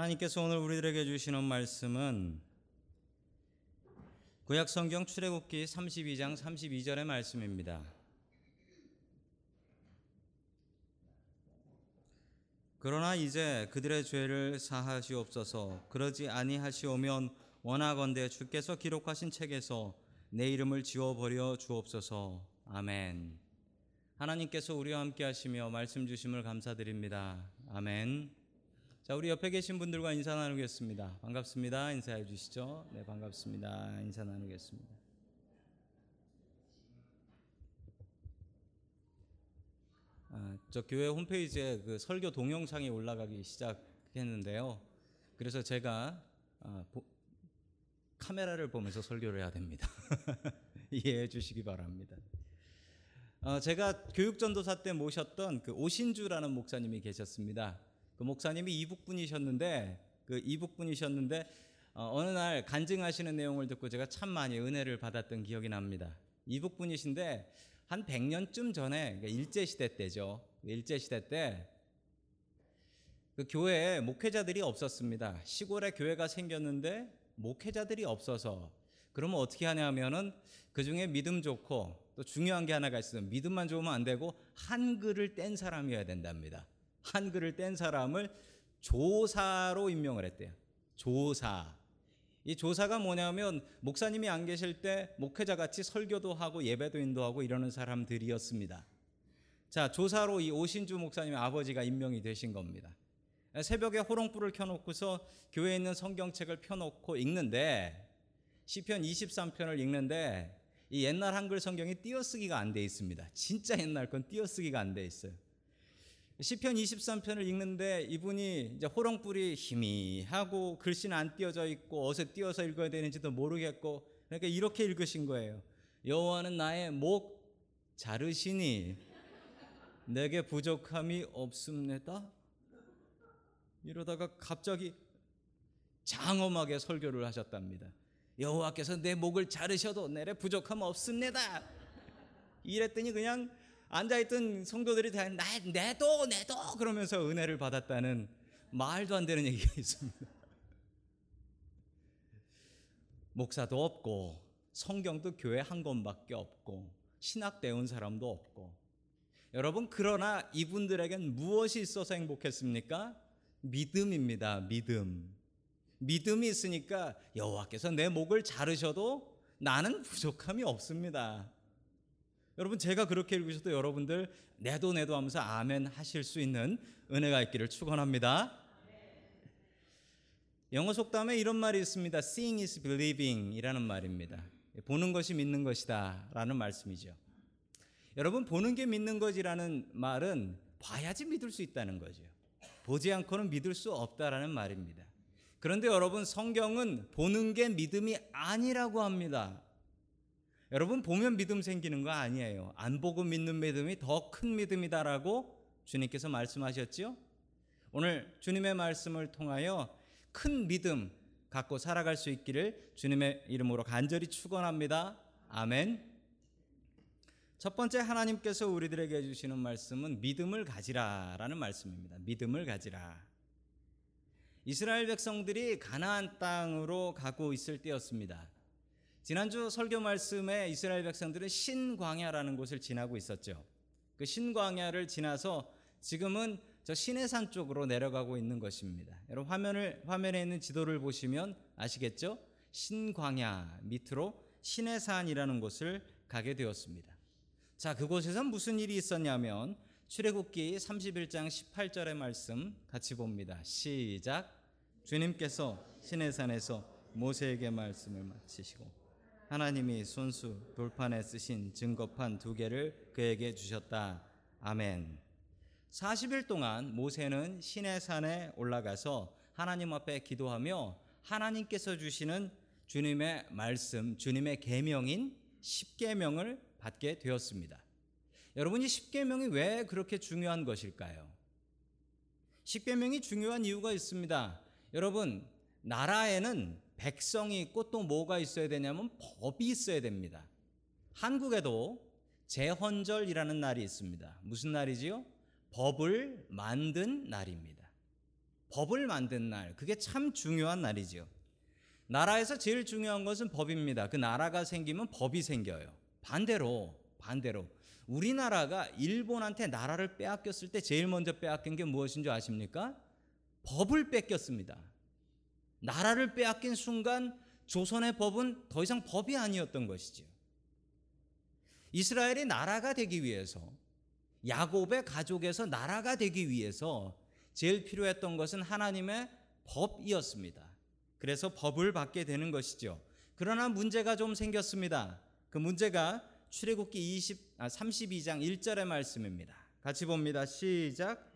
하나님께서 오늘 우리들에게 주시는 말씀은 구약 성경 출애굽기 32장 32절의 말씀입니다. 그러나 이제 그들의 죄를 사하시옵소서. 그러지 아니하시오면 원하건대 주께서 기록하신 책에서 내 이름을 지워버려 주옵소서. 아멘. 하나님께서 우리와 함께 하시며 말씀 주심을 감사드립니다. 아멘 자 우리 옆에 계신 분들과 인사 나누겠습니다 반갑습니다 인사해 주시죠 네 반갑습니다 인사 나누겠습니다 아, 저 교회 홈페이지에 그 설교 동영상이 올라가기 시작했는데요. 그래서 제가 아, 보, 카메라를 보면서 설교를 해야 됩니다. 이해해 주시기 바랍니다. 어, 제가 교육전도사 때 모셨던 그 오신주라는 목사님이 계셨습니다. 그 목사님이 이북 분이셨는데 그 이북 분이셨는데 어, 어느 날 간증하시는 내용을 듣고 제가 참 많이 은혜를 받았던 기억이 납니다. 이북 분이신데 한 100년쯤 전에 그러니까 일제 시대 때죠. 일제 시대 때 그 교회에 목회자들이 없었습니다. 시골에 교회가 생겼는데 목회자들이 없어서 그러면 어떻게 하냐면은 그 중에 믿음 좋고 또 중요한 게 하나가 있어요. 믿음만 좋으면 안 되고 한글을 뗀 사람이어야 된답니다. 한글을 뗀 사람을 조사로 임명을 했대요. 조사. 이 조사가 뭐냐면 목사님이 안 계실 때 목회자 같이 설교도 하고 예배도 인도하고 이러는 사람들이었습니다. 자, 조사로 이 오신주 목사님의 아버지가 임명이 되신 겁니다. 새벽에 호롱불을 켜놓고서 교회에 있는 성경책을 펴놓고 읽는데 시편 23편을 읽는데 이 옛날 한글 성경이 띄어쓰기가 안 돼 있습니다. 진짜 옛날 건 띄어쓰기가 안 돼 있어요. 시편 23편을 읽는데 이분이 이제 호롱불이 희미하고 글씨는 안 띄어져 있고 어디서 띄어서 읽어야 되는지도 모르겠고 그러니까 이렇게 읽으신 거예요. 여호와는 나의 목 자르시니 내게 부족함이 없습니다. 이러다가 갑자기 장엄하게 설교를 하셨답니다. 여호와께서 내 목을 자르셔도 내래 부족함 없습니다. 이랬더니 그냥 앉아있던 성도들이 다 나, 내도 내도 그러면서 은혜를 받았다는 말도 안 되는 얘기가 있습니다. 목사도 없고 성경도 교회 한 권밖에 없고 신학 배운 사람도 없고 여러분 그러나 이분들에겐 무엇이 있어서 행복했습니까? 믿음입니다. 믿음. 믿음이 있으니까 여호와께서 내 목을 자르셔도 나는 부족함이 없습니다. 여러분 제가 그렇게 읽으셔도 여러분들 내도 내도 하면서 아멘 하실 수 있는 은혜가 있기를 축원합니다. 영어 속담에 이런 말이 있습니다. Seeing is believing이라는 말입니다. 보는 것이 믿는 것이다라는 말씀이죠. 여러분 보는 게 믿는 것이라는 말은 봐야지 믿을 수 있다는 거죠. 보지 않고는 믿을 수 없다라는 말입니다. 그런데 여러분 성경은 보는 게 믿음이 아니라고 합니다. 여러분 보면 믿음 생기는 거 아니에요. 안 보고 믿는 믿음이 더 큰 믿음이다라고 주님께서 말씀하셨지요. 오늘 주님의 말씀을 통하여 큰 믿음 갖고 살아갈 수 있기를 주님의 이름으로 간절히 축원합니다. 아멘. 첫 번째 하나님께서 우리들에게 주시는 말씀은 믿음을 가지라라는 말씀입니다. 믿음을 가지라. 이스라엘 백성들이 가나안 땅으로 가고 있을 때였습니다. 지난주 설교 말씀에 이스라엘 백성들은 신광야라는 곳을 지나고 있었죠. 그 신광야를 지나서 지금은 저 시내산 쪽으로 내려가고 있는 것입니다. 여러분 화면을 화면에 있는 지도를 보시면 아시겠죠? 신광야 밑으로 시내산이라는 곳을 가게 되었습니다. 자, 그곳에서 무슨 일이 있었냐면 출애굽기 31장 18절의 말씀 같이 봅니다. 시작. 주님께서 시내산에서 모세에게 말씀을 마치시고 하나님이 손수 돌판에 쓰신 증거판 두 개를 그에게 주셨다. 아멘. 40일 동안 모세는 시내산에 올라가서 하나님 앞에 기도하며 하나님께서 주시는 주님의 말씀, 주님의 계명인 십계명을 받게 되었습니다. 여러분 이 십계명이 왜 그렇게 중요한 것일까요? 십계명이 중요한 이유가 있습니다. 여러분 나라에는 백성이 있고 또 뭐가 있어야 되냐면 법이 있어야 됩니다. 한국에도 제헌절이라는 날이 있습니다. 무슨 날이지요? 법을 만든 날입니다. 법을 만든 날. 그게 참 중요한 날이죠. 나라에서 제일 중요한 것은 법입니다. 그 나라가 생기면 법이 생겨요. 반대로 반대로 우리나라가 일본한테 나라를 빼앗겼을 때 제일 먼저 빼앗긴 게 무엇인 줄 아십니까? 법을 뺏겼습니다. 나라를 빼앗긴 순간 조선의 법은 더 이상 법이 아니었던 것이지요. 이스라엘이 나라가 되기 위해서 야곱의 가족에서 나라가 되기 위해서 제일 필요했던 것은 하나님의 법이었습니다. 그래서 법을 받게 되는 것이죠. 그러나 문제가 좀 생겼습니다. 그 문제가 출애굽기 20, 아, 32장 1절의 말씀입니다. 같이 봅니다. 시작.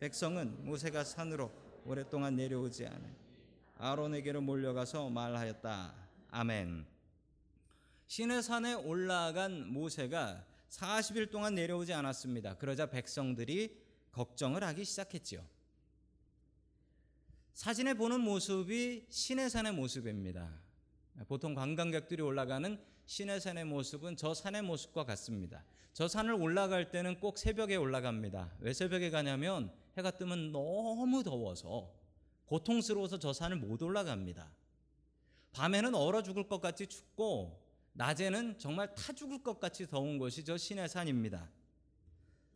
백성은 모세가 산으로 오랫동안 내려오지 않아 아론에게로 몰려가서 말하였다. 아멘. 신의 산에 올라간 모세가 40일 동안 내려오지 않았습니다. 그러자 백성들이 걱정을 하기 시작했지요. 사진에 보는 모습이 신의 산의 모습입니다. 보통 관광객들이 올라가는 신의 산의 모습은 저 산의 모습과 같습니다. 저 산을 올라갈 때는 꼭 새벽에 올라갑니다. 왜 새벽에 가냐면 해가 뜨면 너무 더워서 고통스러워서 저 산을 못 올라갑니다. 밤에는 얼어 죽을 것 같이 춥고 낮에는 정말 타 죽을 것 같이 더운 것이 저 신의 산입니다.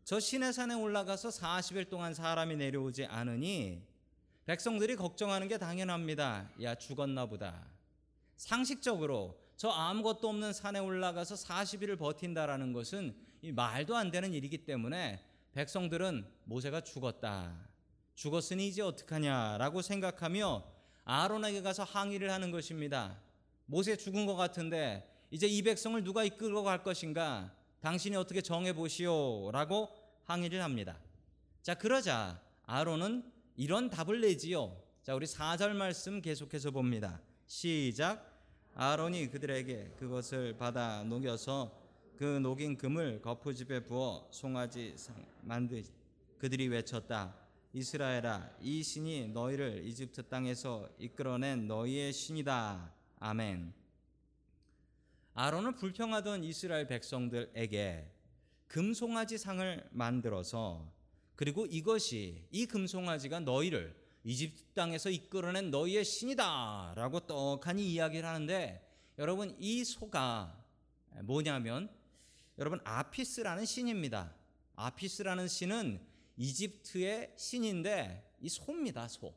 저 신의 산에 올라가서 40일 동안 사람이 내려오지 않으니 백성들이 걱정하는 게 당연합니다. 야, 죽었나 보다. 상식적으로 저 아무것도 없는 산에 올라가서 40일을 버틴다라는 것은 이 말도 안 되는 일이기 때문에 백성들은 모세가 죽었다. 죽었으니 이제 어떡하냐라고 생각하며 아론에게 가서 항의를 하는 것입니다. 모세 죽은 것 같은데 이제 이 백성을 누가 이끌고 갈 것인가? 당신이 어떻게 정해 보시오라고 항의를 합니다. 자, 그러자 아론은 이런 답을 내지요. 자, 우리 4절 말씀 계속해서 봅니다. 시작. 아론이 그들에게 그것을 받아 녹여서 그 녹인 금을 거푸집에 부어 송아지 만드 그들이 외쳤다. 이스라엘아 이 신이 너희를 이집트 땅에서 이끌어낸 너희의 신이다. 아멘. 아론은 불평하던 이스라엘 백성들에게 금송아지 상을 만들어서 그리고 이것이 이 금송아지가 너희를 이집트 땅에서 이끌어낸 너희의 신이다라고 떡하니 이야기를 하는데 여러분 이 소가 뭐냐면 여러분 아피스라는 신입니다. 아피스라는 신은 이집트의 신인데 이 소입니다. 소.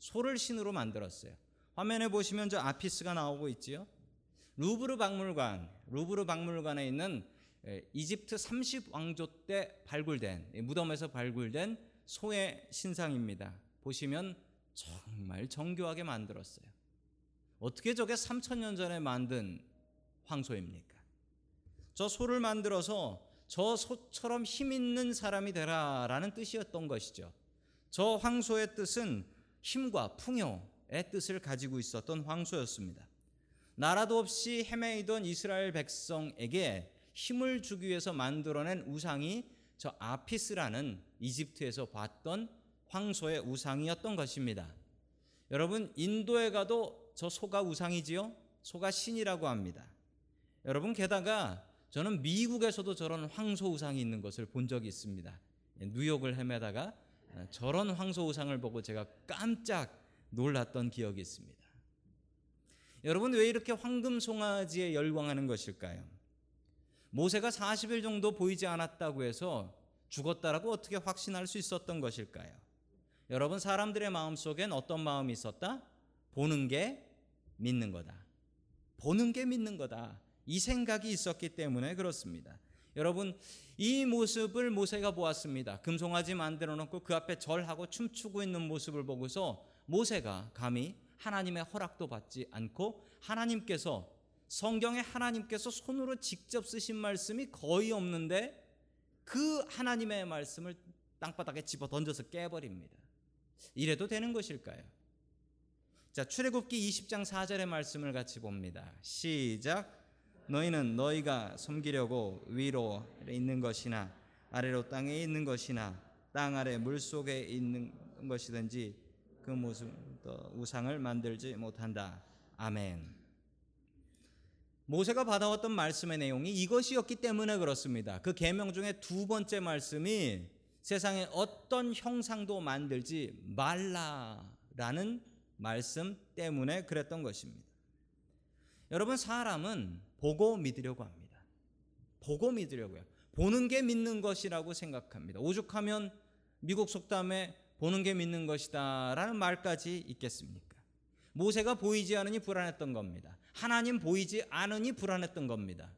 소를 신으로 만들었어요. 화면에 보시면 저 아피스가 나오고 있지요. 루브르 박물관, 루브르 박물관에 있는 이집트 30왕조 때 발굴된 무덤에서 발굴된 소의 신상입니다. 보시면 정말 정교하게 만들었어요. 어떻게 저게 3천년 전에 만든 황소입니까? 저 소를 만들어서 저 소처럼 힘 있는 사람이 되라라는 뜻이었던 것이죠. 저 황소의 뜻은 힘과 풍요의 뜻을 가지고 있었던 황소였습니다. 나라도 없이 헤매이던 이스라엘 백성에게 힘을 주기 위해서 만들어낸 우상이 저 아피스라는 이집트에서 봤던 황소의 우상이었던 것입니다. 여러분 인도에 가도 저 소가 우상이지요? 소가 신이라고 합니다. 여러분 게다가 저는 미국에서도 저런 황소 우상이 있는 것을 본 적이 있습니다. 뉴욕을 헤매다가 저런 황소 우상을 보고 제가 깜짝 놀랐던 기억이 있습니다. 여러분 왜 이렇게 황금 송아지에 열광하는 것일까요? 모세가 40일 정도 보이지 않았다고 해서 죽었다라고 어떻게 확신할 수 있었던 것일까요? 여러분 사람들의 마음속엔 어떤 마음이 있었다? 보는 게 믿는 거다. 보는 게 믿는 거다. 이 생각이 있었기 때문에 그렇습니다. 여러분 이 모습을 모세가 보았습니다. 금송아지 만들어 놓고 그 앞에 절하고 춤추고 있는 모습을 보고서 모세가 감히 하나님의 허락도 받지 않고 하나님께서 성경에 하나님께서 손으로 직접 쓰신 말씀이 거의 없는데 그 하나님의 말씀을 땅바닥에 집어 던져서 깨버립니다. 이래도 되는 것일까요? 자, 출애굽기 20장 4절의 말씀을 같이 봅니다. 시작. 너희는 너희가 섬기려고 위로 있는 것이나 아래로 땅에 있는 것이나 땅 아래 물 속에 있는 것이든지 그 모습 우상을 만들지 못한다. 아멘. 모세가 받아왔던 말씀의 내용이 이것이었기 때문에 그렇습니다. 그 계명 중에 두 번째 말씀이 세상에 어떤 형상도 만들지 말라라는 말씀 때문에 그랬던 것입니다. 여러분 사람은 보고 믿으려고 합니다. 보고 믿으려고요. 보는 게 믿는 것이라고 생각합니다. 오죽하면 미국 속담에 보는 게 믿는 것이다라는 말까지 있겠습니까? 모세가 보이지 않으니 불안했던 겁니다. 하나님 보이지 않으니 불안했던 겁니다.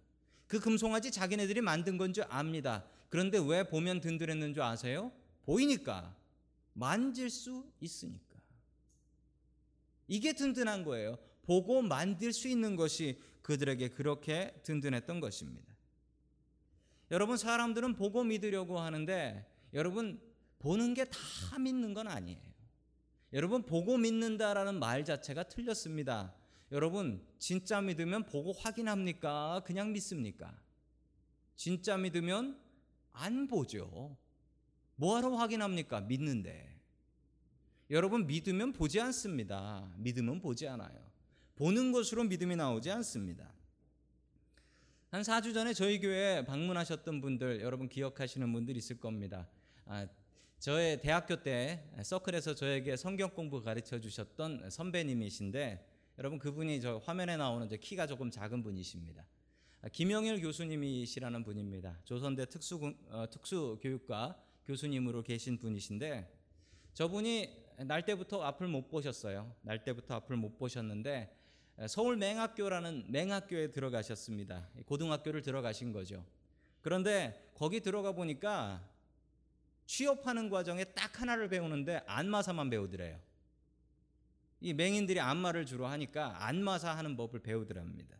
그 금송아지 자기네들이 만든 건 줄 압니다. 그런데 왜 보면 든든했는 줄 아세요? 보이니까 만질 수 있으니까. 이게 든든한 거예요. 보고 만들 수 있는 것이 그들에게 그렇게 든든했던 것입니다. 여러분 사람들은 보고 믿으려고 하는데 여러분 보는 게 다 믿는 건 아니에요. 여러분 보고 믿는다라는 말 자체가 틀렸습니다. 여러분 진짜 믿으면 보고 확인합니까? 그냥 믿습니까? 진짜 믿으면 안 보죠. 뭐하러 확인합니까? 믿는데. 여러분 믿으면 보지 않습니다. 믿으면 보지 않아요. 보는 것으로 믿음이 나오지 않습니다. 한 4주 전에 저희 교회에 방문하셨던 분들 여러분 기억하시는 분들 있을 겁니다. 아, 저의 대학교 때 서클에서 저에게 성경 공부 가르쳐 주셨던 선배님이신데 여러분 그분이 저 화면에 나오는 저 키가 조금 작은 분이십니다. 아, 김영일 교수님이시라는 분입니다. 조선대 특수 어, 특수교육과 교수님으로 계신 분이신데 저분이 날 때부터 앞을 못 보셨어요. 날 때부터 앞을 못 보셨는데 서울 맹학교라는 맹학교에 들어가셨습니다. 고등학교를 들어가신 거죠. 그런데 거기 들어가 보니까 취업하는 과정에 딱 하나를 배우는데 안마사만 배우더래요. 이 맹인들이 안마를 주로 하니까 안마사 하는 법을 배우더랍니다.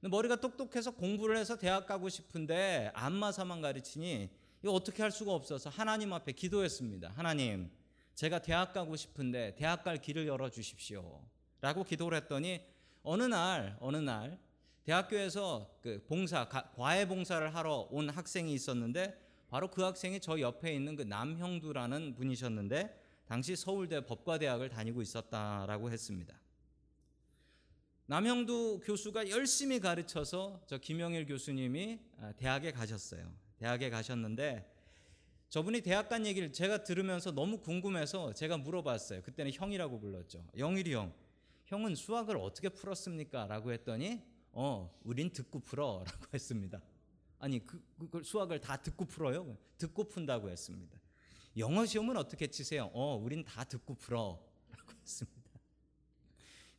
머리가 똑똑해서 공부를 해서 대학 가고 싶은데 안마사만 가르치니 이거 어떻게 할 수가 없어서 하나님 앞에 기도했습니다. 하나님, 제가 대학 가고 싶은데 대학 갈 길을 열어 주십시오. 라고 기도를 했더니 어느 날 어느 날 대학교에서 그 봉사 과외 봉사를 하러 온 학생이 있었는데 바로 그 학생이 저 옆에 있는 그 남형두라는 분이셨는데 당시 서울대 법과대학을 다니고 있었다라고 했습니다. 남형두 교수가 열심히 가르쳐서 저 김영일 교수님이 아, 대학에 가셨어요. 대학에 가셨는데 저분이 대학 간 얘기를 제가 들으면서 너무 궁금해서 제가 물어봤어요. 그때는 형이라고 불렀죠. 영일이 형, 형은 수학을 어떻게 풀었습니까? 라고 했더니 어, 우린 듣고 풀어 라고 했습니다. 아니 그, 그 수학을 다 듣고 풀어요? 듣고 푼다고 했습니다. 영어 시험은 어떻게 치세요? 어, 우린 다 듣고 풀어 라고 했습니다.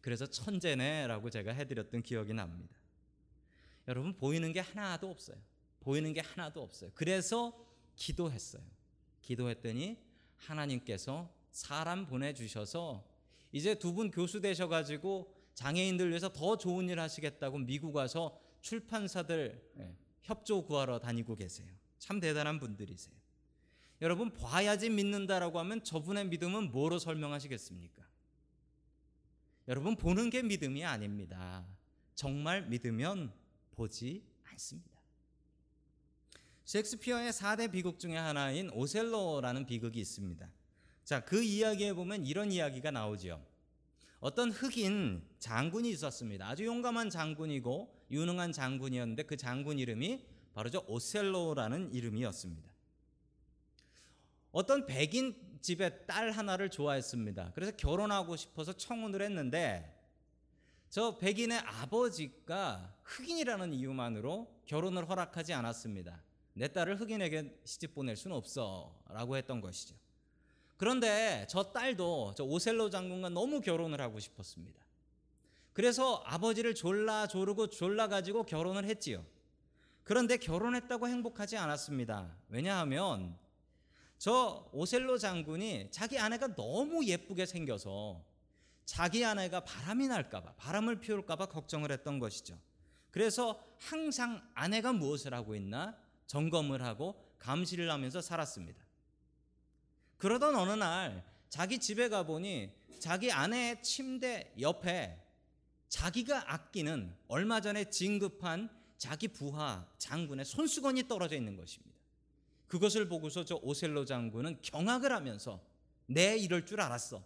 그래서 천재네 라고 제가 해드렸던 기억이 납니다. 여러분 보이는 게 하나도 없어요. 보이는 게 하나도 없어요. 그래서 기도했어요. 기도했더니 하나님께서 사람 보내주셔서 이제 두 분 교수 되셔가지고 장애인들 위해서 더 좋은 일 하시겠다고 미국 와서 출판사들 예, 협조 구하러 다니고 계세요. 참 대단한 분들이세요. 여러분 봐야지 믿는다라고 하면 저분의 믿음은 뭐로 설명하시겠습니까? 여러분 보는 게 믿음이 아닙니다. 정말 믿으면 보지 않습니다. 셰익스피어의 4대 비극 중에 하나인 오셀로라는 비극이 있습니다. 자, 그 이야기에 보면 이런 이야기가 나오지요. 어떤 흑인 장군이 있었습니다. 아주 용감한 장군이고 유능한 장군이었는데 그 장군 이름이 바로 저 오셀로라는 이름이었습니다. 어떤 백인 집에 딸 하나를 좋아했습니다. 그래서 결혼하고 싶어서 청혼을 했는데 저 백인의 아버지가 흑인이라는 이유만으로 결혼을 허락하지 않았습니다. 내 딸을 흑인에게 시집 보낼 수는 없어 라고 했던 것이죠. 그런데 저 딸도 저 오셀로 장군과 너무 결혼을 하고 싶었습니다. 그래서 아버지를 졸라 조르고 졸라 가지고 결혼을 했지요. 그런데 결혼했다고 행복하지 않았습니다. 왜냐하면 저 오셀로 장군이 자기 아내가 너무 예쁘게 생겨서 자기 아내가 바람이 날까봐, 바람을 피울까봐 걱정을 했던 것이죠. 그래서 항상 아내가 무엇을 하고 있나 점검을 하고 감시를 하면서 살았습니다. 그러던 어느 날 자기 집에 가보니 자기 아내의 침대 옆에 자기가 아끼는 얼마 전에 진급한 자기 부하 장군의 손수건이 떨어져 있는 것입니다. 그것을 보고서 저 오셀로 장군은 경악을 하면서 내 이럴 줄 알았어.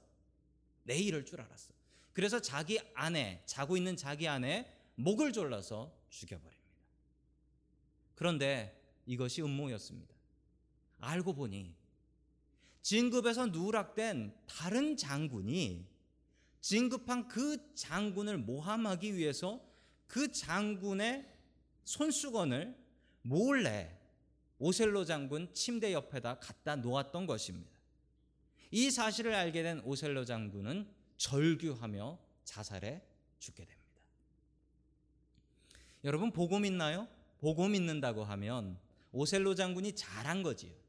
내 이럴 줄 알았어. 그래서 자기 아내, 자고 있는 자기 아내 목을 졸라서 죽여버립니다. 그런데 이것이 음모였습니다. 알고 보니 진급에서 누락된 다른 장군이 진급한 그 장군을 모함하기 위해서 그 장군의 손수건을 몰래 오셀로 장군 침대 옆에다 갖다 놓았던 것입니다. 이 사실을 알게 된 오셀로 장군은 절규하며 자살해 죽게 됩니다. 여러분 보고 믿나요? 보고 믿는다고 하면 오셀로 장군이 잘한 거지요.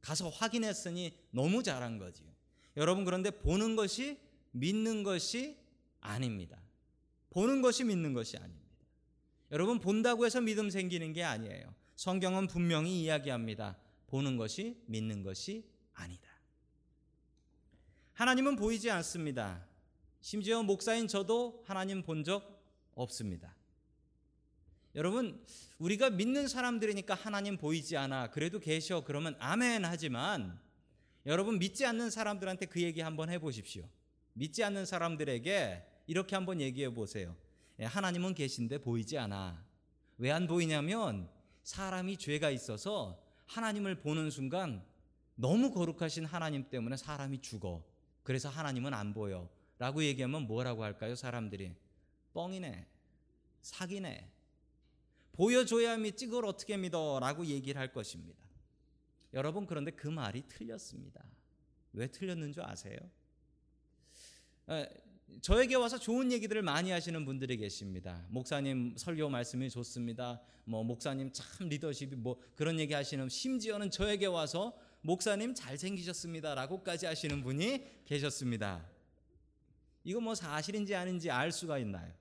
가서 확인했으니 너무 잘한 거지요. 여러분 그런데 보는 것이 믿는 것이 아닙니다. 보는 것이 믿는 것이 아닙니다. 여러분 본다고 해서 믿음 생기는 게 아니에요. 성경은 분명히 이야기합니다. 보는 것이 믿는 것이 아니다. 하나님은 보이지 않습니다. 심지어 목사인 저도 하나님 본 적 없습니다. 여러분, 우리가 믿는 사람들이니까 하나님 보이지 않아. 그래도 계셔. 그러면 아멘 하지만 여러분 믿지 않는 사람들한테 그 얘기 한번 해 보십시오. 믿지 않는 사람들에게 이렇게 한번 얘기해 보세요. 예, 하나님은 계신데 보이지 않아. 왜 안 보이냐면 사람이 죄가 있어서 하나님을 보는 순간 너무 거룩하신 하나님 때문에 사람이 죽어. 그래서 하나님은 안 보여. 라고 얘기하면 뭐라고 할까요? 사람들이 뻥이네. 사기네. 보여줘야 믿지 그걸 어떻게 믿어? 라고 얘기를 할 것입니다. 여러분 그런데 그 말이 틀렸습니다. 왜 틀렸는 줄 아세요? 저에게 와서 좋은 얘기들을 많이 하시는 분들이 계십니다. 목사님 설교 말씀이 좋습니다. 뭐 목사님 참 리더십이 뭐 그런 얘기 하시는 심지어는 저에게 와서 목사님 잘생기셨습니다라고까지 하시는 분이 계셨습니다. 이거 뭐 사실인지 아닌지 알 수가 있나요?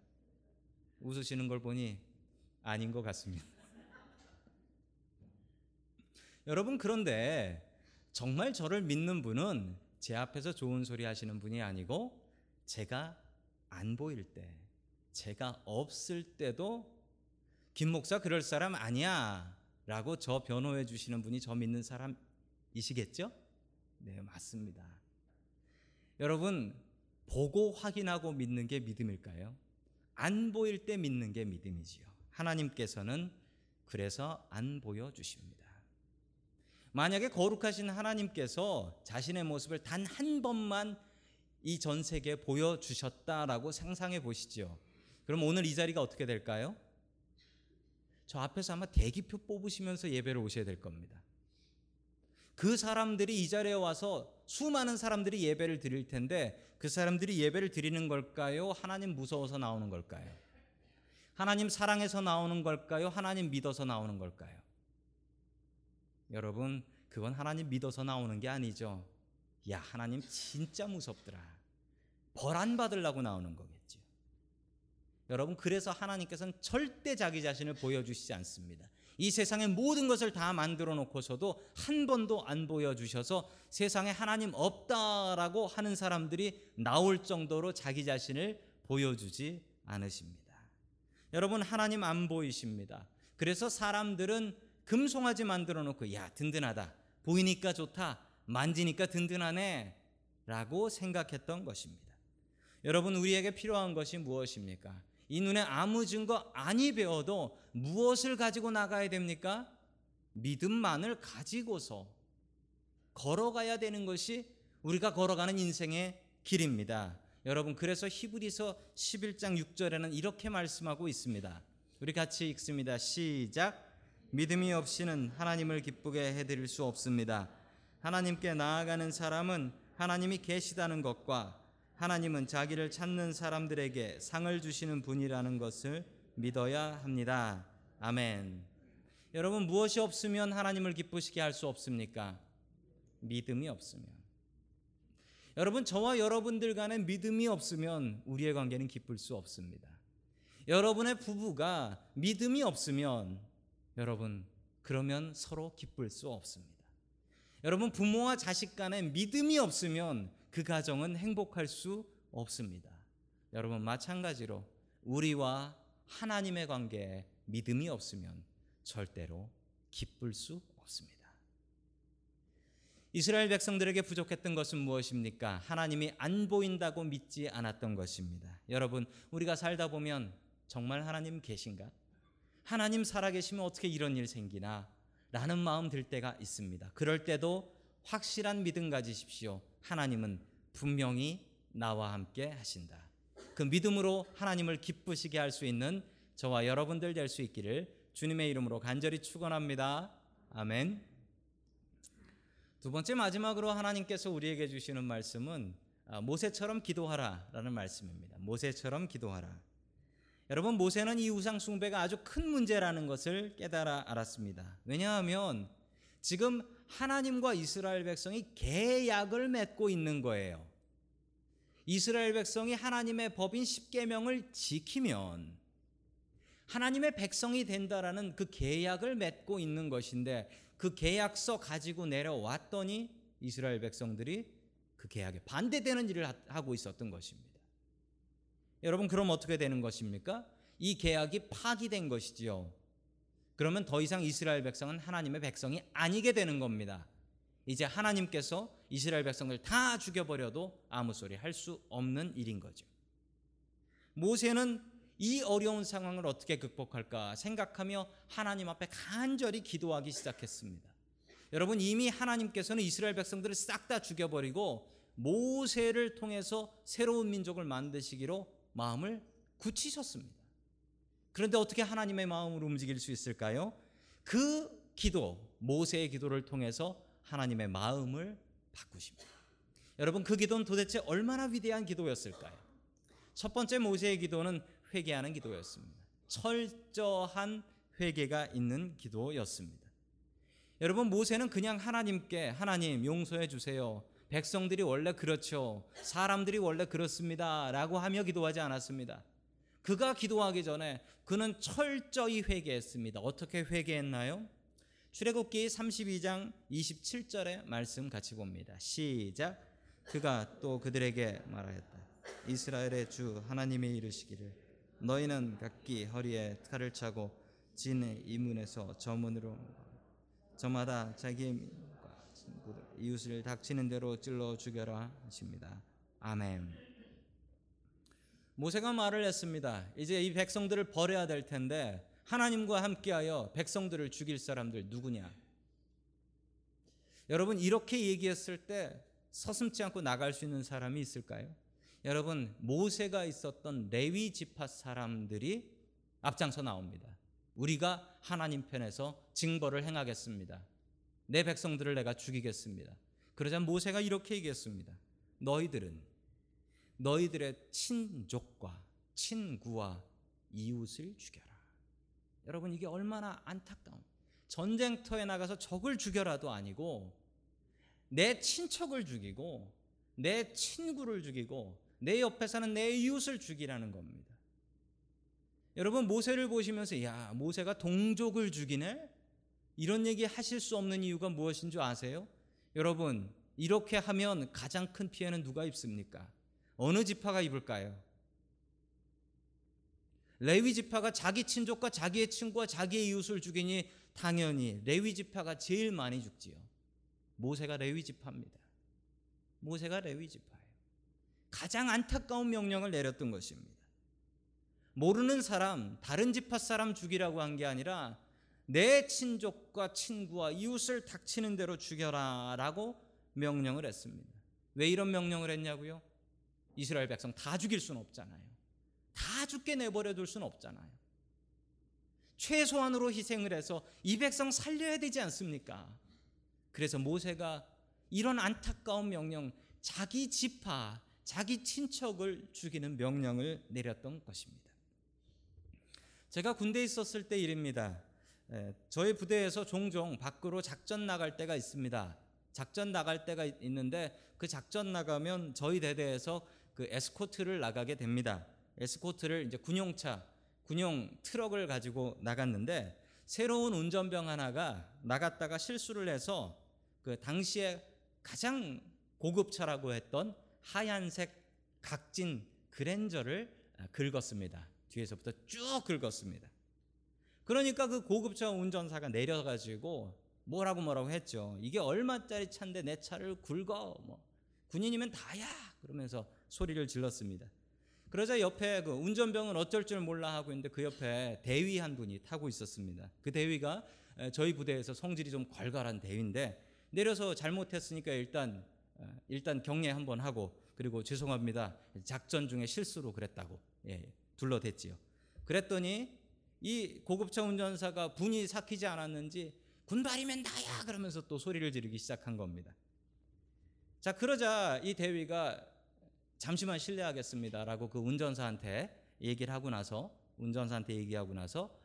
웃으시는 걸 보니 아닌 것 같습니다. 여러분 그런데 정말 저를 믿는 분은 제 앞에서 좋은 소리 하시는 분이 아니고 제가 안 보일 때, 제가 없을 때도 김 목사 그럴 사람 아니야 라고 저 변호해 주시는 분이 저 믿는 사람이시겠죠? 네, 맞습니다. 여러분, 보고 확인하고 믿는 게 믿음일까요? 안 보일 때 믿는 게 믿음이지요. 하나님께서는 그래서 안 보여주십니다. 만약에 거룩하신 하나님께서 자신의 모습을 단 한 번만 이 전 세계에 보여주셨다라고 상상해 보시죠. 그럼 오늘 이 자리가 어떻게 될까요? 저 앞에서 아마 대기표 뽑으시면서 예배를 오셔야 될 겁니다. 그 사람들이 이 자리에 와서 수많은 사람들이 예배를 드릴 텐데 그 사람들이 예배를 드리는 걸까요? 하나님 무서워서 나오는 걸까요? 하나님 사랑해서 나오는 걸까요? 하나님 믿어서 나오는 걸까요? 여러분, 그건 하나님 믿어서 나오는 게 아니죠. 야, 하나님 진짜 무섭더라. 벌안 받으려고 나오는 거겠죠. 여러분, 그래서 하나님께서는 절대 자기 자신을 보여주시지 않습니다. 이 세상의 모든 것을 다 만들어 놓고서도 한 번도 안 보여주셔서 세상에 하나님 없다라고 하는 사람들이 나올 정도로 자기 자신을 보여주지 않으십니다. 여러분 하나님 안 보이십니다. 그래서 사람들은 금송아지 만들어 놓고 야 든든하다 보이니까 좋다 만지니까 든든하네 라고 생각했던 것입니다. 여러분 우리에게 필요한 것이 무엇입니까? 이 눈에 아무 증거 아니 배워도 무엇을 가지고 나가야 됩니까? 믿음만을 가지고서 걸어가야 되는 것이 우리가 걸어가는 인생의 길입니다. 여러분 그래서 히브리서 11장 6절에는 이렇게 말씀하고 있습니다. 우리 같이 읽습니다. 시작. 믿음이 없이는 하나님을 기쁘게 해 드릴 수 없습니다. 하나님께 나아가는 사람은 하나님이 계시다는 것과 하나님은 자기를 찾는 사람들에게 상을 주시는 분이라는 것을 믿어야 합니다. 아멘. 여러분 무엇이 없으면 하나님을 기쁘시게 할 수 없습니까? 믿음이 없으면. 여러분 저와 여러분들 간에 믿음이 없으면 우리의 관계는 기쁠 수 없습니다. 여러분의 부부가 믿음이 없으면 여러분 그러면 서로 기쁠 수 없습니다. 여러분 부모와 자식 간에 믿음이 없으면 그 가정은 행복할 수 없습니다. 여러분 마찬가지로 우리와 하나님의 관계에 믿음이 없으면 절대로 기쁠 수 없습니다. 이스라엘 백성들에게 부족했던 것은 무엇입니까? 하나님이 안 보인다고 믿지 않았던 것입니다. 여러분, 우리가 살다 보면 정말 하나님 계신가? 하나님 살아계시면 어떻게 이런 일 생기나? 라는 마음 들 때가 있습니다. 그럴 때도 확실한 믿음 가지십시오. 하나님은 분명히 나와 함께 하신다. 그 믿음으로 하나님을 기쁘시게 할 수 있는 저와 여러분들 될 수 있기를 주님의 이름으로 간절히 축원합니다. 아멘. 두 번째 마지막으로 하나님께서 우리에게 주시는 말씀은 아, 모세처럼 기도하라라는 말씀입니다. 모세처럼 기도하라. 여러분 모세는 이 우상 숭배가 아주 큰 문제라는 것을 깨달아 알았습니다. 왜냐하면 지금 하나님과 이스라엘 백성이 계약을 맺고 있는 거예요. 이스라엘 백성이 하나님의 법인 십계명을 지키면 하나님의 백성이 된다라는 그 계약을 맺고 있는 것인데 그 계약서 가지고 내려왔더니 이스라엘 백성들이 그 계약에 반대되는 일을 하고 있었던 것입니다. 여러분 그럼 어떻게 되는 것입니까? 이 계약이 파기된 것이지요. 그러면 더 이상 이스라엘 백성은 하나님의 백성이 아니게 되는 겁니다. 이제 하나님께서 이스라엘 백성을 다 죽여버려도 아무 소리 할 수 없는 일인 거죠. 모세는 이 어려운 상황을 어떻게 극복할까 생각하며 하나님 앞에 간절히 기도하기 시작했습니다. 여러분 이미 하나님께서는 이스라엘 백성들을 싹 다 죽여버리고 모세를 통해서 새로운 민족을 만드시기로 마음을 굳히셨습니다. 그런데 어떻게 하나님의 마음으로 움직일 수 있을까요? 그 기도, 모세의 기도를 통해서 하나님의 마음을 바꾸십니다. 여러분 그 기도는 도대체 얼마나 위대한 기도였을까요? 첫 번째 모세의 기도는 회개하는 기도였습니다. 철저한 회개가 있는 기도였습니다. 여러분 모세는 그냥 하나님께 하나님 용서해 주세요. 백성들이 원래 그렇죠. 사람들이 원래 그렇습니다라고 하며 기도하지 않았습니다. 그가 기도하기 전에 그는 철저히 회개했습니다. 어떻게 회개했나요? 출애굽기 32장 27절의 말씀 같이 봅니다. 시작. 그가 또 그들에게 말하였다. 이스라엘의 주 하나님이 이르시기를 너희는 각기 허리에 칼을 차고 진의 이문에서 저문으로 저마다 자기 이웃을 닥치는 대로 찔러 죽여라 하십니다. 아멘. 모세가 말을 했습니다. 이제 이 백성들을 버려야 될 텐데 하나님과 함께하여 백성들을 죽일 사람들 누구냐? 여러분 이렇게 얘기했을 때 서슴지 않고 나갈 수 있는 사람이 있을까요? 여러분 모세가 있었던 레위 지파 사람들이 앞장서 나옵니다. 우리가 하나님 편에서 징벌을 행하겠습니다. 내 백성들을 내가 죽이겠습니다. 그러자 모세가 이렇게 얘기했습니다. 너희들은 너희들의 친족과 친구와 이웃을 죽여라. 여러분 이게 얼마나 안타까운 전쟁터에 나가서 적을 죽여라도 아니고 내 친척을 죽이고 내 친구를 죽이고 내 옆에 사는 내 이웃을 죽이라는 겁니다. 여러분 모세를 보시면서 야 모세가 동족을 죽이네 이런 얘기 하실 수 없는 이유가 무엇인 줄 아세요? 여러분 이렇게 하면 가장 큰 피해는 누가 입습니까? 어느 지파가 입을까요? 레위 지파가 자기 친족과 자기의 친구와 자기의 이웃을 죽이니 당연히 레위 지파가 제일 많이 죽지요. 모세가 레위 지파입니다. 모세가 레위 지파예요. 가장 안타까운 명령을 내렸던 것입니다. 모르는 사람, 다른 지파 사람 죽이라고 한 게 아니라 내 친족과 친구와 이웃을 닥치는 대로 죽여라라고 명령을 했습니다. 왜 이런 명령을 했냐고요? 이스라엘 백성 다 죽일 수는 없잖아요. 다 죽게 내버려 둘 수는 없잖아요. 최소한으로 희생을 해서 이 백성 살려야 되지 않습니까? 그래서 모세가 이런 안타까운 명령, 자기 지파, 자기 친척을 죽이는 명령을 내렸던 것입니다. 제가 군대에 있었을 때 일입니다. 저희 부대에서 종종 밖으로 작전 나갈 때가 있습니다. 작전 나갈 때가 있는데 그 작전 나가면 저희 대대에서 그 에스코트를 나가게 됩니다. 에스코트를 이제 군용차, 군용 트럭을 가지고 나갔는데 새로운 운전병 하나가 나갔다가 실수를 해서 그 당시에 가장 고급차라고 했던 하얀색 각진 그랜저를 긁었습니다. 뒤에서부터 쭉 긁었습니다. 그러니까 그 고급차 운전사가 내려가지고 뭐라고 뭐라고 했죠. 이게 얼마짜리 차인데 내 차를 긁어. 뭐 군인이면 다야. 그러면서 소리를 질렀습니다. 그러자 옆에 그 운전병은 어쩔 줄 몰라 하고 있는데 그 옆에 대위 한 분이 타고 있었습니다. 그 대위가 저희 부대에서 성질이 좀 걸걸한 대위인데 내려서 잘못했으니까 일단 어, 일단 경례 한번 하고 그리고 죄송합니다. 작전 중에 실수로 그랬다고 예, 둘러댔지요. 그랬더니 이 고급차 운전사가 분이 삭히지 않았는지 군발이면 나야 그러면서 또 소리를 지르기 시작한 겁니다. 자 그러자 이 대위가 잠시만 실례하겠습니다라고 그 운전사한테 얘기를 하고 나서 운전사한테 얘기하고 나서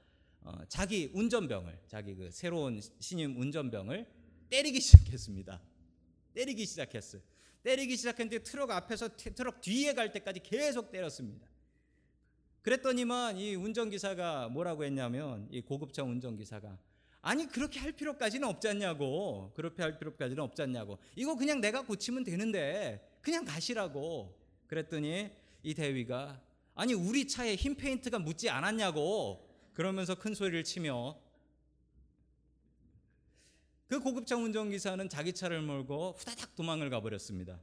어, 자기 운전병을 자기 그 새로운 신임 운전병을 때리기 시작했습니다. 때리기 시작했어요. 때리기 시작했는데 트럭 앞에서 트럭 뒤에 갈 때까지 계속 때렸습니다. 그랬더니만 이 운전기사가 뭐라고 했냐면 이 고급차 운전기사가 아니 그렇게 할 필요까지는 없지 않냐고 그렇게 할 필요까지는 없지 않냐고 이거 그냥 내가 고치면 되는데 그냥 가시라고 그랬더니 이 대위가 아니 우리 차에 흰 페인트가 묻지 않았냐고 그러면서 큰 소리를 치며 그 고급차 운전기사는 자기 차를 몰고 후다닥 도망을 가버렸습니다.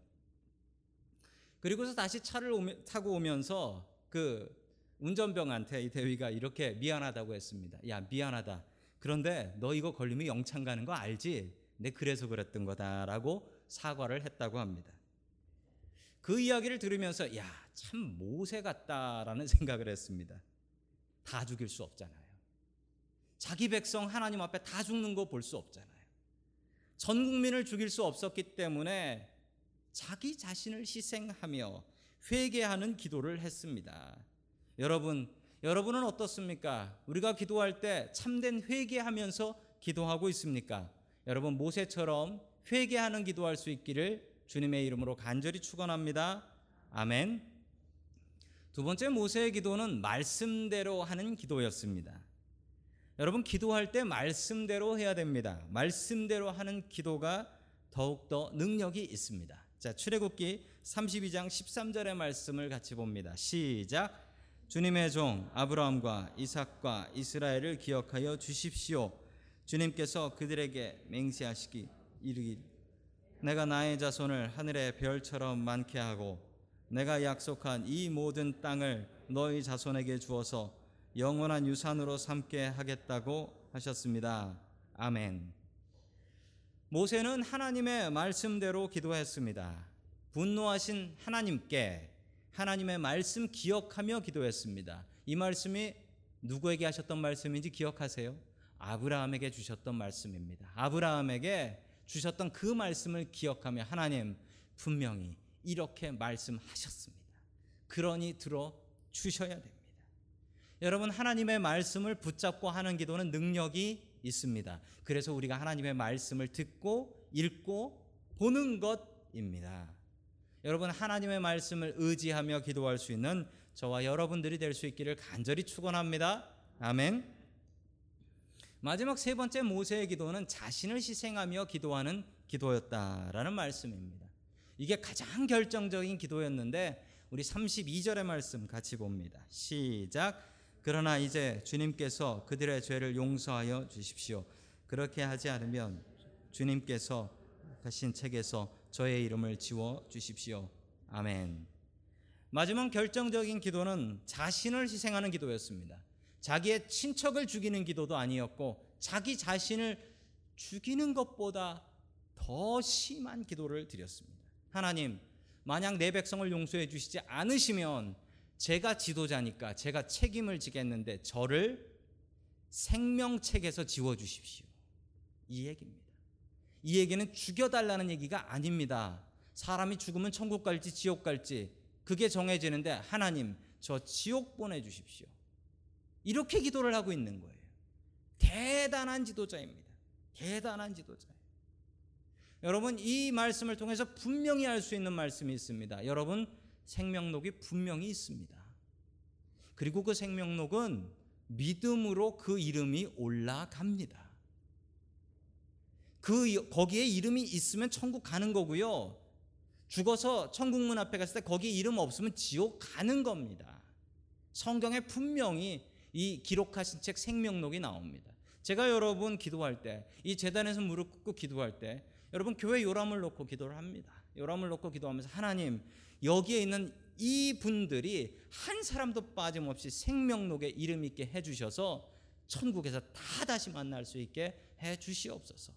그리고서 다시 차를 오며, 타고 오면서 그 운전병한테 이 대위가 이렇게 미안하다고 했습니다. 야 미안하다. 그런데 너 이거 걸리면 영창 가는 거 알지? 내 그래서 그랬던 거다라고 사과를 했다고 합니다. 그 이야기를 들으면서 야 참 모세 같다라는 생각을 했습니다. 다 죽일 수 없잖아요. 자기 백성 하나님 앞에 다 죽는 거 볼 수 없잖아요. 전 국민을 죽일 수 없었기 때문에 자기 자신을 희생하며 회개하는 기도를 했습니다. 여러분, 여러분은 어떻습니까? 우리가 기도할 때 참된 회개하면서 기도하고 있습니까? 여러분 모세처럼 회개하는 기도할 수 있기를 주님의 이름으로 간절히 축원합니다. 아멘. 두 번째 모세의 기도는 말씀대로 하는 기도였습니다. 여러분 기도할 때 말씀대로 해야 됩니다. 말씀대로 하는 기도가 더욱더 능력이 있습니다. 자, 출애굽기 32장 13절의 말씀을 같이 봅니다. 시작. 주님의 종 아브라함과 이삭과 이스라엘을 기억하여 주십시오. 주님께서 그들에게 맹세하시기 이르기 내가 나의 자손을 하늘의 별처럼 많게 하고 내가 약속한 이 모든 땅을 너희 자손에게 주어서 영원한 유산으로 삼게 하겠다고 하셨습니다. 아멘. 모세는 하나님의 말씀대로 기도했습니다. 분노하신 하나님께 하나님의 말씀 기억하며 기도했습니다. 이 말씀이 누구에게 하셨던 말씀인지 기억하세요? 아브라함에게 주셨던 말씀입니다. 아브라함에게 주셨던 그 말씀을 기억하며 하나님 분명히 이렇게 말씀하셨습니다. 그러니 들어 주셔야 됩니다. 여러분 하나님의 말씀을 붙잡고 하는 기도는 능력이 있습니다. 그래서 우리가 하나님의 말씀을 듣고 읽고 보는 것입니다. 여러분 하나님의 말씀을 의지하며 기도할 수 있는 저와 여러분들이 될 수 있기를 간절히 축원합니다. 아멘. 마지막 세 번째 모세의 기도는 자신을 희생하며 기도하는 기도였다라는 말씀입니다. 이게 가장 결정적인 기도였는데 우리 32절의 말씀 같이 봅니다. 시작. 그러나 이제 주님께서 그들의 죄를 용서하여 주십시오. 그렇게 하지 않으면 주님께서 하신 책에서 저의 이름을 지워 주십시오. 아멘. 마지막 결정적인 기도는 자신을 희생하는 기도였습니다. 자기의 친척을 죽이는 기도도 아니었고 자기 자신을 죽이는 것보다 더 심한 기도를 드렸습니다. 하나님, 만약 내 백성을 용서해 주시지 않으시면 제가 지도자니까 제가 책임을 지겠는데 저를 생명책에서 지워 주십시오. 이 얘기입니다. 이 얘기는 죽여달라는 얘기가 아닙니다. 사람이 죽으면 천국 갈지 지옥 갈지 그게 정해지는데 하나님 저 지옥 보내주십시오. 이렇게 기도를 하고 있는 거예요. 대단한 지도자입니다. 대단한 지도자예요. 여러분 이 말씀을 통해서 분명히 알 수 있는 말씀이 있습니다. 여러분 생명록이 분명히 있습니다. 그리고 그 생명록은 믿음으로 그 이름이 올라갑니다. 그 거기에 이름이 있으면 천국 가는 거고요. 죽어서 천국 문 앞에 갔을 때 거기 이름 없으면 지옥 가는 겁니다. 성경에 분명히 이 기록하신 책 생명록이 나옵니다. 제가 여러분 기도할 때, 이 재단에서 무릎 꿇고 기도할 때, 여러분 교회 요람을 놓고 기도를 합니다. 요람을 놓고 기도하면서 하나님 여기에 있는 이 분들이 한 사람도 빠짐없이 생명록에 이름 있게 해주셔서 천국에서 다 다시 만날 수 있게 해 주시옵소서.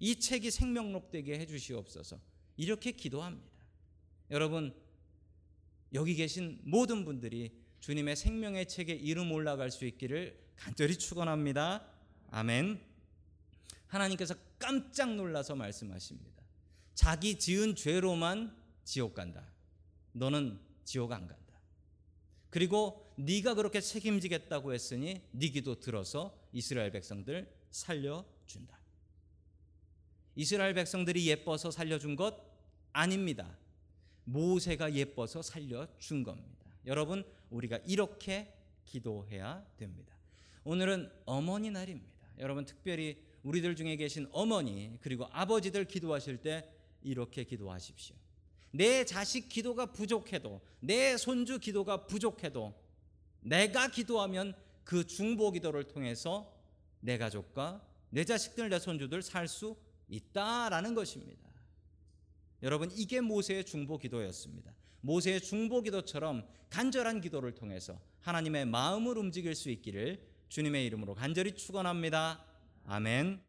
이 책이 생명록 되게 해 주시옵소서. 이렇게 기도합니다. 여러분 여기 계신 모든 분들이 주님의 생명의 책에 이름 올라갈 수 있기를 간절히 축원합니다. 아멘. 하나님께서 깜짝 놀라서 말씀하십니다. 자기 지은 죄로만 지옥 간다. 너는 지옥 안 간다. 그리고 네가 그렇게 책임지겠다고 했으니 네 기도 들어서 이스라엘 백성들 살려 준다. 이스라엘 백성들이 예뻐서 살려준 것 아닙니다. 모세가 예뻐서 살려준 겁니다. 여러분, 우리가 이렇게 기도해야 됩니다. 오늘은 어머니 날입니다. 여러분, 특별히 우리들 중에 계신 어머니, 그리고 아버지들 기도하실 때 이렇게 기도하십시오. 내 자식 기도가 부족해도, 내 손주 기도가 부족해도, 내가 기도하면 그 중보 기도를 통해서 내 가족과 내 자식들, 내 손주들 살 수 있다라는 것입니다. 여러분 이게 모세의 중보 기도였습니다. 모세의 중보 기도처럼 간절한 기도를 통해서 하나님의 마음을 움직일 수 있기를 주님의 이름으로 간절히 축원합니다. 아멘.